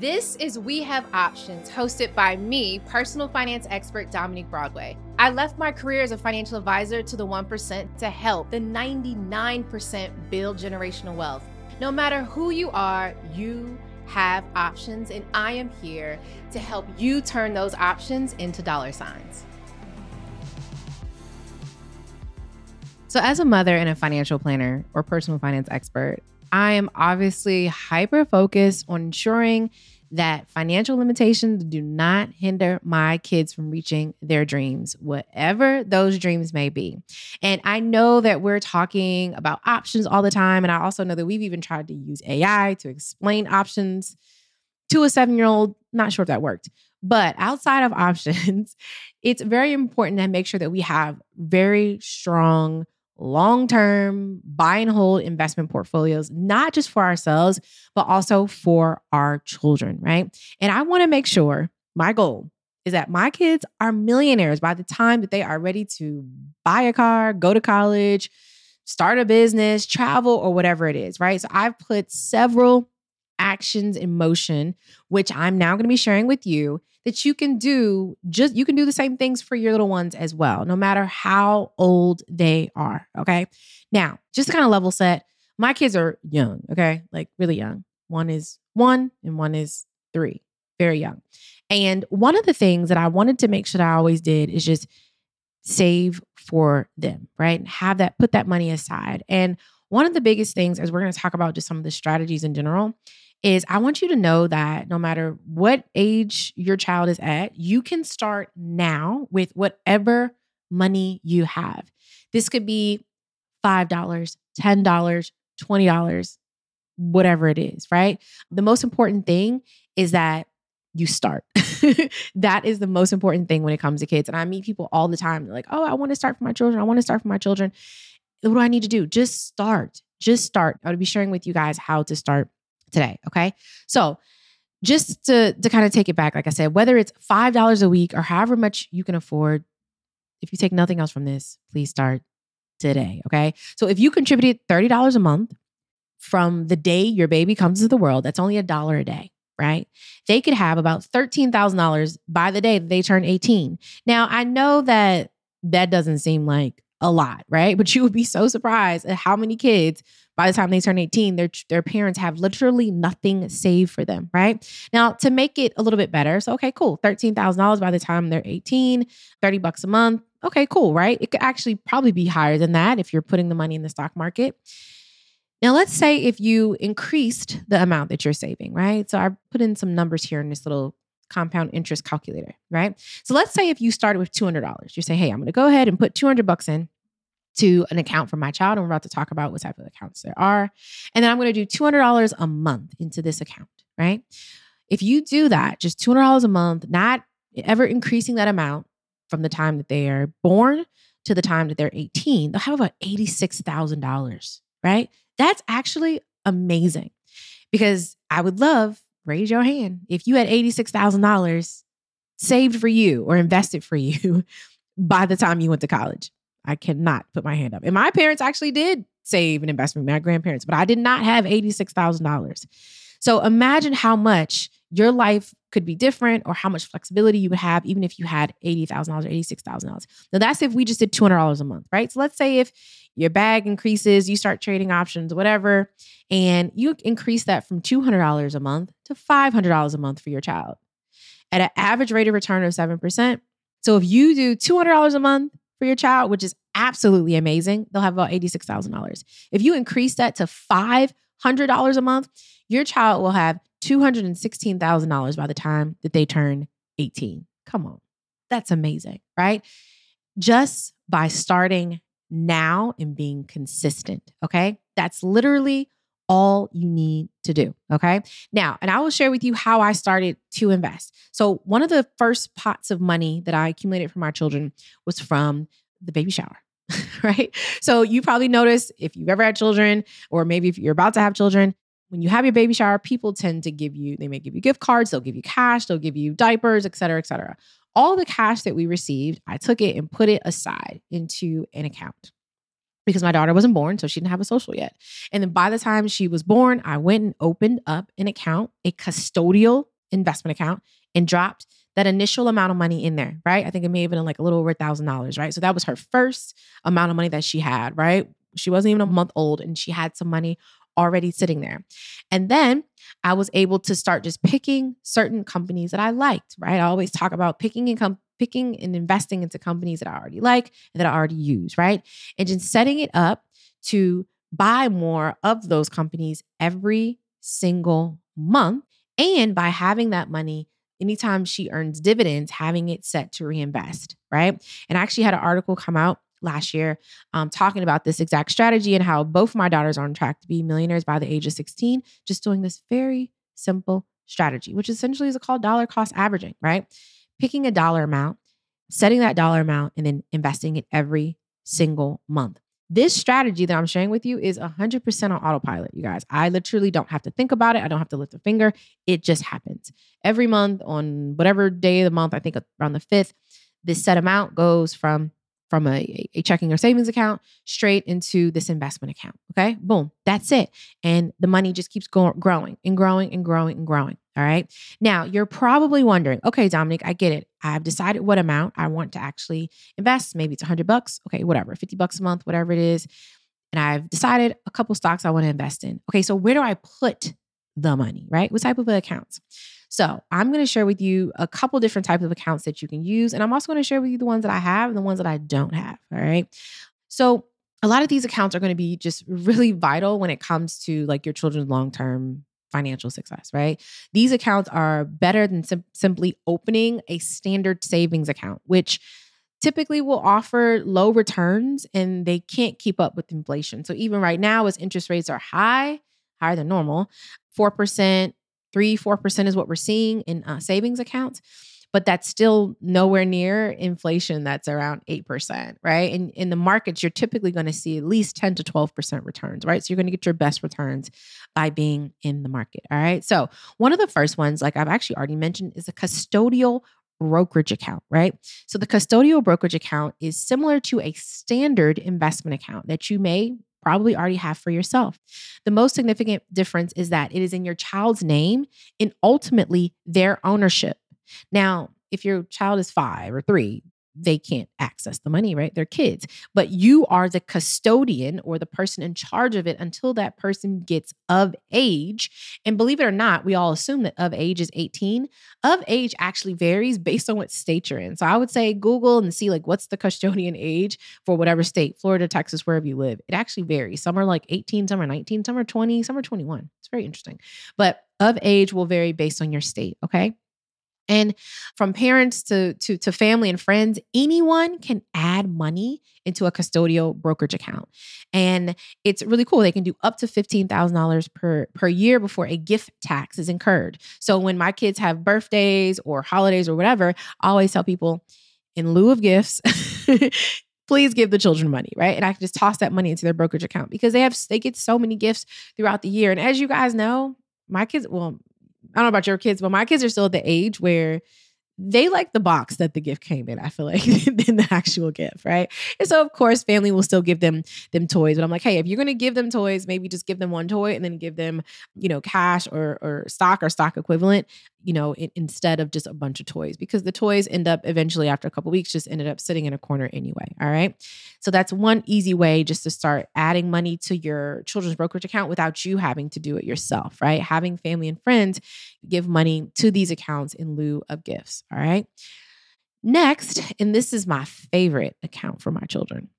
This is We Have Options, hosted by me, personal finance expert Dominique Broadway. I left my career as a financial advisor to the 1% to help the 99% build generational wealth. No matter who you are, you have options, and I am here to help you turn those options into dollar signs. So, as a mother and a financial planner or personal finance expert, I am obviously hyper focused on ensuring that financial limitations do not hinder my kids from reaching their dreams, whatever those dreams may be. And I know that we're talking about options all the time. And I also know that we've even tried to use AI to explain options to a seven year old. Not sure if that worked. But outside of options, it's very important to make sure that we have very strong long term buy and hold investment portfolios, not just for ourselves, but also for our children, right? And I want to make sure my goal is that my kids are millionaires by the time that they are ready to buy a car, go to college, start a business, travel, or whatever it is, right? So I've put several actions in motion, which I'm now going to be sharing with you that you can do just you can do the same things for your little ones as well, no matter how old they are. Okay. Now, just kind of level set. My kids are young, okay? Like really young. One is one and one is three, very young. And one of the things that I wanted to make sure that I always did is just save for them, right? Have that, put that money aside. And one of the biggest things, as we're going to talk about just some of the strategies in general, is I want you to know that no matter what age your child is at, you can start now with whatever money you have. This could be $5, $10, $20, whatever it is, right? The most important thing is that you start. that is the most important thing when it comes to kids. And I meet people all the time. They're like, oh, I want to start for my children. I want to start for my children. What do I need to do? Just start. Just start. I would be sharing with you guys how to start today. Okay. So just to, to kind of take it back, like I said, whether it's $5 a week or however much you can afford, if you take nothing else from this, please start today. Okay. So if you contributed $30 a month from the day your baby comes to the world, that's only a dollar a day right? They could have about $13,000 by the day they turn 18. Now, I know that that doesn't seem like a lot, right? But you would be so surprised at how many kids by the time they turn 18, their their parents have literally nothing saved for them, right? Now, to make it a little bit better, so okay, cool. $13,000 by the time they're 18, 30 bucks a month. Okay, cool, right? It could actually probably be higher than that if you're putting the money in the stock market. Now, let's say if you increased the amount that you're saving, right? So I put in some numbers here in this little compound interest calculator, right? So let's say if you started with $200, you say, hey, I'm going to go ahead and put 200 bucks in to an account for my child. And we're about to talk about what type of accounts there are. And then I'm going to do $200 a month into this account, right? If you do that, just $200 a month, not ever increasing that amount from the time that they are born to the time that they're 18, they'll have about $86,000, right? That's actually amazing because I would love, raise your hand, if you had $86,000 saved for you or invested for you by the time you went to college. I cannot put my hand up. And my parents actually did save an investment, my grandparents, but I did not have $86,000. So imagine how much your life could be different or how much flexibility you would have even if you had $80,000 or $86,000. Now that's if we just did $200 a month, right? So let's say if your bag increases, you start trading options, whatever, and you increase that from $200 a month to $500 a month for your child at an average rate of return of 7%. So if you do $200 a month for your child, which is absolutely amazing, they'll have about $86,000. If you increase that to $500 a month, your child will have $216,000 by the time that they turn 18. Come on. That's amazing, right? Just by starting now and being consistent, okay? That's literally all you need to do. Okay. Now, and I will share with you how I started to invest. So, one of the first pots of money that I accumulated from our children was from the baby shower. right. So, you probably noticed if you've ever had children, or maybe if you're about to have children, when you have your baby shower, people tend to give you, they may give you gift cards, they'll give you cash, they'll give you diapers, et cetera, et cetera. All the cash that we received, I took it and put it aside into an account because my daughter wasn't born, so she didn't have a social yet. And then by the time she was born, I went and opened up an account, a custodial investment account, and dropped that initial amount of money in there, right? I think it may have been like a little over a thousand dollars, right? So that was her first amount of money that she had, right? She wasn't even a month old and she had some money already sitting there. And then I was able to start just picking certain companies that I liked, right? I always talk about picking income picking and investing into companies that I already like and that I already use, right? And just setting it up to buy more of those companies every single month. And by having that money, anytime she earns dividends, having it set to reinvest, right? And I actually had an article come out last year um, talking about this exact strategy and how both my daughters are on track to be millionaires by the age of 16, just doing this very simple strategy, which essentially is called dollar cost averaging, right? Picking a dollar amount, setting that dollar amount, and then investing it every single month. This strategy that I'm sharing with you is 100% on autopilot, you guys. I literally don't have to think about it. I don't have to lift a finger. It just happens. Every month on whatever day of the month, I think around the 5th, this set amount goes from from a, a checking or savings account straight into this investment account. Okay. Boom. That's it. And the money just keeps going, growing and growing and growing and growing. All right. Now you're probably wondering, okay, Dominique, I get it. I've decided what amount I want to actually invest. Maybe it's 100 bucks. Okay. Whatever, 50 bucks a month, whatever it is. And I've decided a couple stocks I want to invest in. Okay. So where do I put the money, right? What type of accounts? So I'm going to share with you a couple different types of accounts that you can use. And I'm also going to share with you the ones that I have and the ones that I don't have. All right. So a lot of these accounts are going to be just really vital when it comes to like your children's long term financial success, right? These accounts are better than sim- simply opening a standard savings account, which typically will offer low returns and they can't keep up with inflation. So even right now, as interest rates are high, higher than normal, 4%, three, 4% is what we're seeing in uh, savings accounts. But that's still nowhere near inflation that's around 8%, right? And in the markets, you're typically going to see at least 10 to 12% returns, right? So you're going to get your best returns by being in the market, all right? So one of the first ones, like I've actually already mentioned, is a custodial brokerage account, right? So the custodial brokerage account is similar to a standard investment account that you may probably already have for yourself. The most significant difference is that it is in your child's name and ultimately their ownership. Now, if your child is five or three, they can't access the money, right? They're kids. But you are the custodian or the person in charge of it until that person gets of age. And believe it or not, we all assume that of age is 18. Of age actually varies based on what state you're in. So I would say Google and see like what's the custodian age for whatever state, Florida, Texas, wherever you live. It actually varies. Some are like 18, some are 19, some are 20, some are 21. It's very interesting. But of age will vary based on your state, okay? And from parents to, to, to family and friends, anyone can add money into a custodial brokerage account. And it's really cool. They can do up to $15,000 per, per year before a gift tax is incurred. So when my kids have birthdays or holidays or whatever, I always tell people in lieu of gifts, please give the children money, right? And I can just toss that money into their brokerage account because they have they get so many gifts throughout the year. And as you guys know, my kids, well, I don't know about your kids, but my kids are still at the age where they like the box that the gift came in, I feel like, than the actual gift, right? And so of course family will still give them them toys. But I'm like, hey, if you're gonna give them toys, maybe just give them one toy and then give them, you know, cash or or stock or stock equivalent you know, instead of just a bunch of toys because the toys end up eventually after a couple weeks just ended up sitting in a corner anyway. All right. So that's one easy way just to start adding money to your children's brokerage account without you having to do it yourself, right? Having family and friends give money to these accounts in lieu of gifts. All right. Next, and this is my favorite account for my children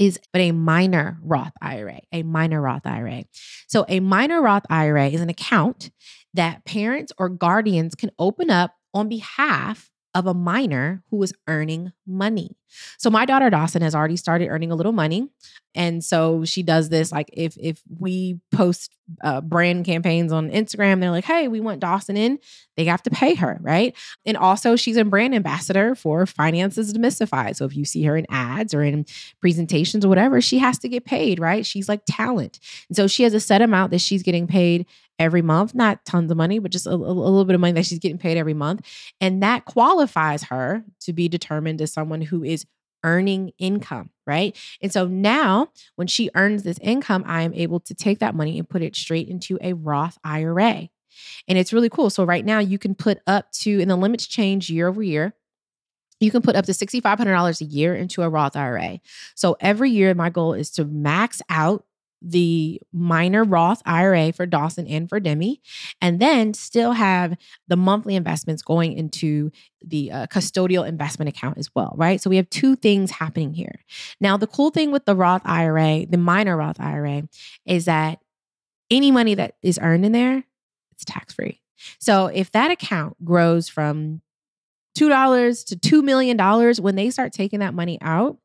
is but a minor Roth IRA, a minor Roth IRA. So a minor Roth IRA is an account that parents or guardians can open up on behalf of a minor who is earning money. So my daughter Dawson has already started earning a little money. And so she does this like if if we post uh, brand campaigns on Instagram, they're like, "Hey, we want Dawson in." They have to pay her, right? And also, she's a brand ambassador for Finances Demystified. So if you see her in ads or in presentations or whatever, she has to get paid, right? She's like talent, and so she has a set amount that she's getting paid every month, not tons of money, but just a, a, little bit of money that she's getting paid every month. And that qualifies her to be determined as someone who is earning income, right? And so now when she earns this income, I am able to take that money and put it straight into a Roth IRA. And it's really cool. So right now you can put up to, and the limits change year over year. You can put up to $6,500 a year into a Roth IRA. So every year, my goal is to max out the minor Roth IRA for Dawson and for Demi, and then still have the monthly investments going into the uh, custodial investment account as well, right? So we have two things happening here. Now, the cool thing with the Roth IRA, the minor Roth IRA, is that any money that is earned in there, it's tax free. So if that account grows from $2 to $2 million, when they start taking that money out,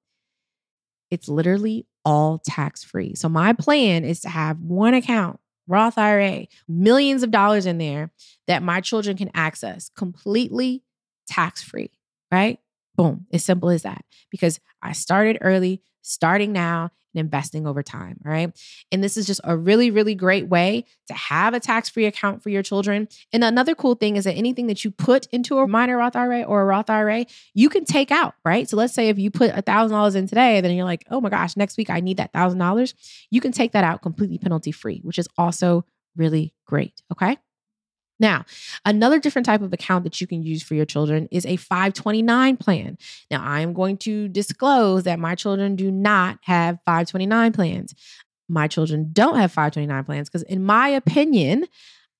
it's literally all tax free. So my plan is to have one account, Roth IRA, millions of dollars in there that my children can access completely tax free, right? Boom, as simple as that. Because I started early, starting now, and investing over time. All right. And this is just a really, really great way to have a tax free account for your children. And another cool thing is that anything that you put into a minor Roth IRA or a Roth IRA, you can take out, right? So let's say if you put a $1,000 in today, then you're like, oh my gosh, next week I need that $1,000. You can take that out completely penalty free, which is also really great. Okay. Now, another different type of account that you can use for your children is a 529 plan. Now, I am going to disclose that my children do not have 529 plans. My children don't have 529 plans because, in my opinion,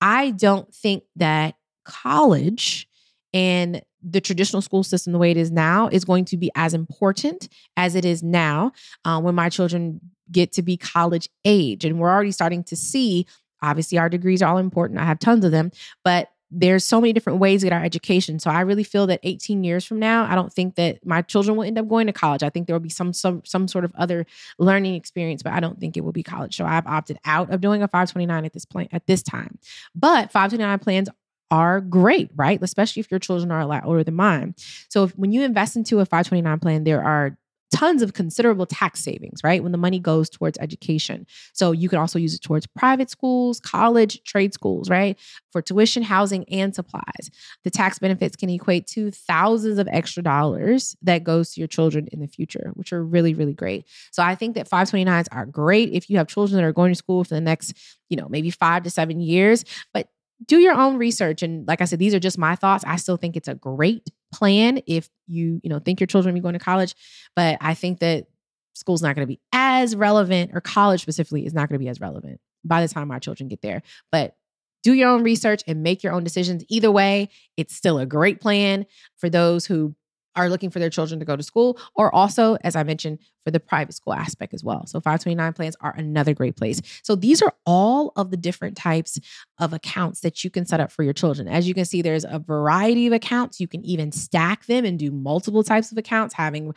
I don't think that college and the traditional school system, the way it is now, is going to be as important as it is now uh, when my children get to be college age. And we're already starting to see Obviously, our degrees are all important. I have tons of them, but there's so many different ways to get our education. So I really feel that 18 years from now, I don't think that my children will end up going to college. I think there will be some some some sort of other learning experience, but I don't think it will be college. So I've opted out of doing a 529 at this point at this time. But 529 plans are great, right? Especially if your children are a lot older than mine. So if, when you invest into a 529 plan, there are tons of considerable tax savings, right? When the money goes towards education. So you can also use it towards private schools, college, trade schools, right? For tuition, housing, and supplies. The tax benefits can equate to thousands of extra dollars that goes to your children in the future, which are really, really great. So I think that 529s are great if you have children that are going to school for the next, you know, maybe five to seven years. But do your own research and like i said these are just my thoughts. I still think it's a great plan if you you know think your children be going to college but i think that school's not going to be as relevant or college specifically is not going to be as relevant by the time our children get there. But do your own research and make your own decisions. Either way it's still a great plan for those who are looking for their children to go to school, or also, as I mentioned, for the private school aspect as well. So 529 plans are another great place. So these are all of the different types of accounts that you can set up for your children. As you can see, there's a variety of accounts. You can even stack them and do multiple types of accounts, having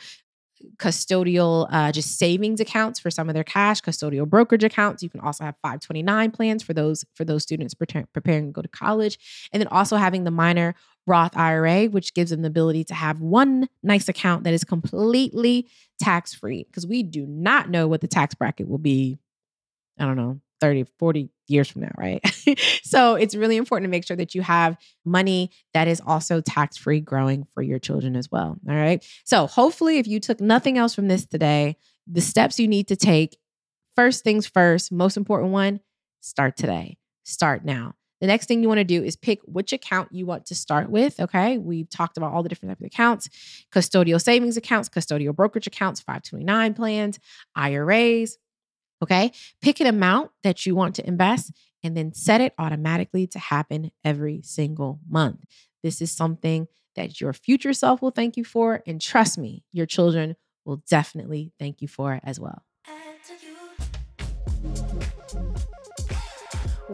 custodial uh, just savings accounts for some of their cash custodial brokerage accounts you can also have 529 plans for those for those students preparing to go to college and then also having the minor roth ira which gives them the ability to have one nice account that is completely tax free because we do not know what the tax bracket will be i don't know 30, 40 years from now, right? so it's really important to make sure that you have money that is also tax free growing for your children as well. All right. So hopefully, if you took nothing else from this today, the steps you need to take first things first, most important one, start today, start now. The next thing you want to do is pick which account you want to start with. Okay. We've talked about all the different types of accounts custodial savings accounts, custodial brokerage accounts, 529 plans, IRAs, Okay. Pick an amount that you want to invest and then set it automatically to happen every single month. This is something that your future self will thank you for. And trust me, your children will definitely thank you for as well.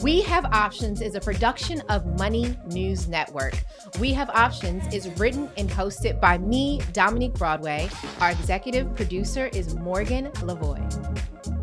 We Have Options is a production of Money News Network. We Have Options is written and hosted by me, Dominique Broadway. Our executive producer is Morgan Lavoie.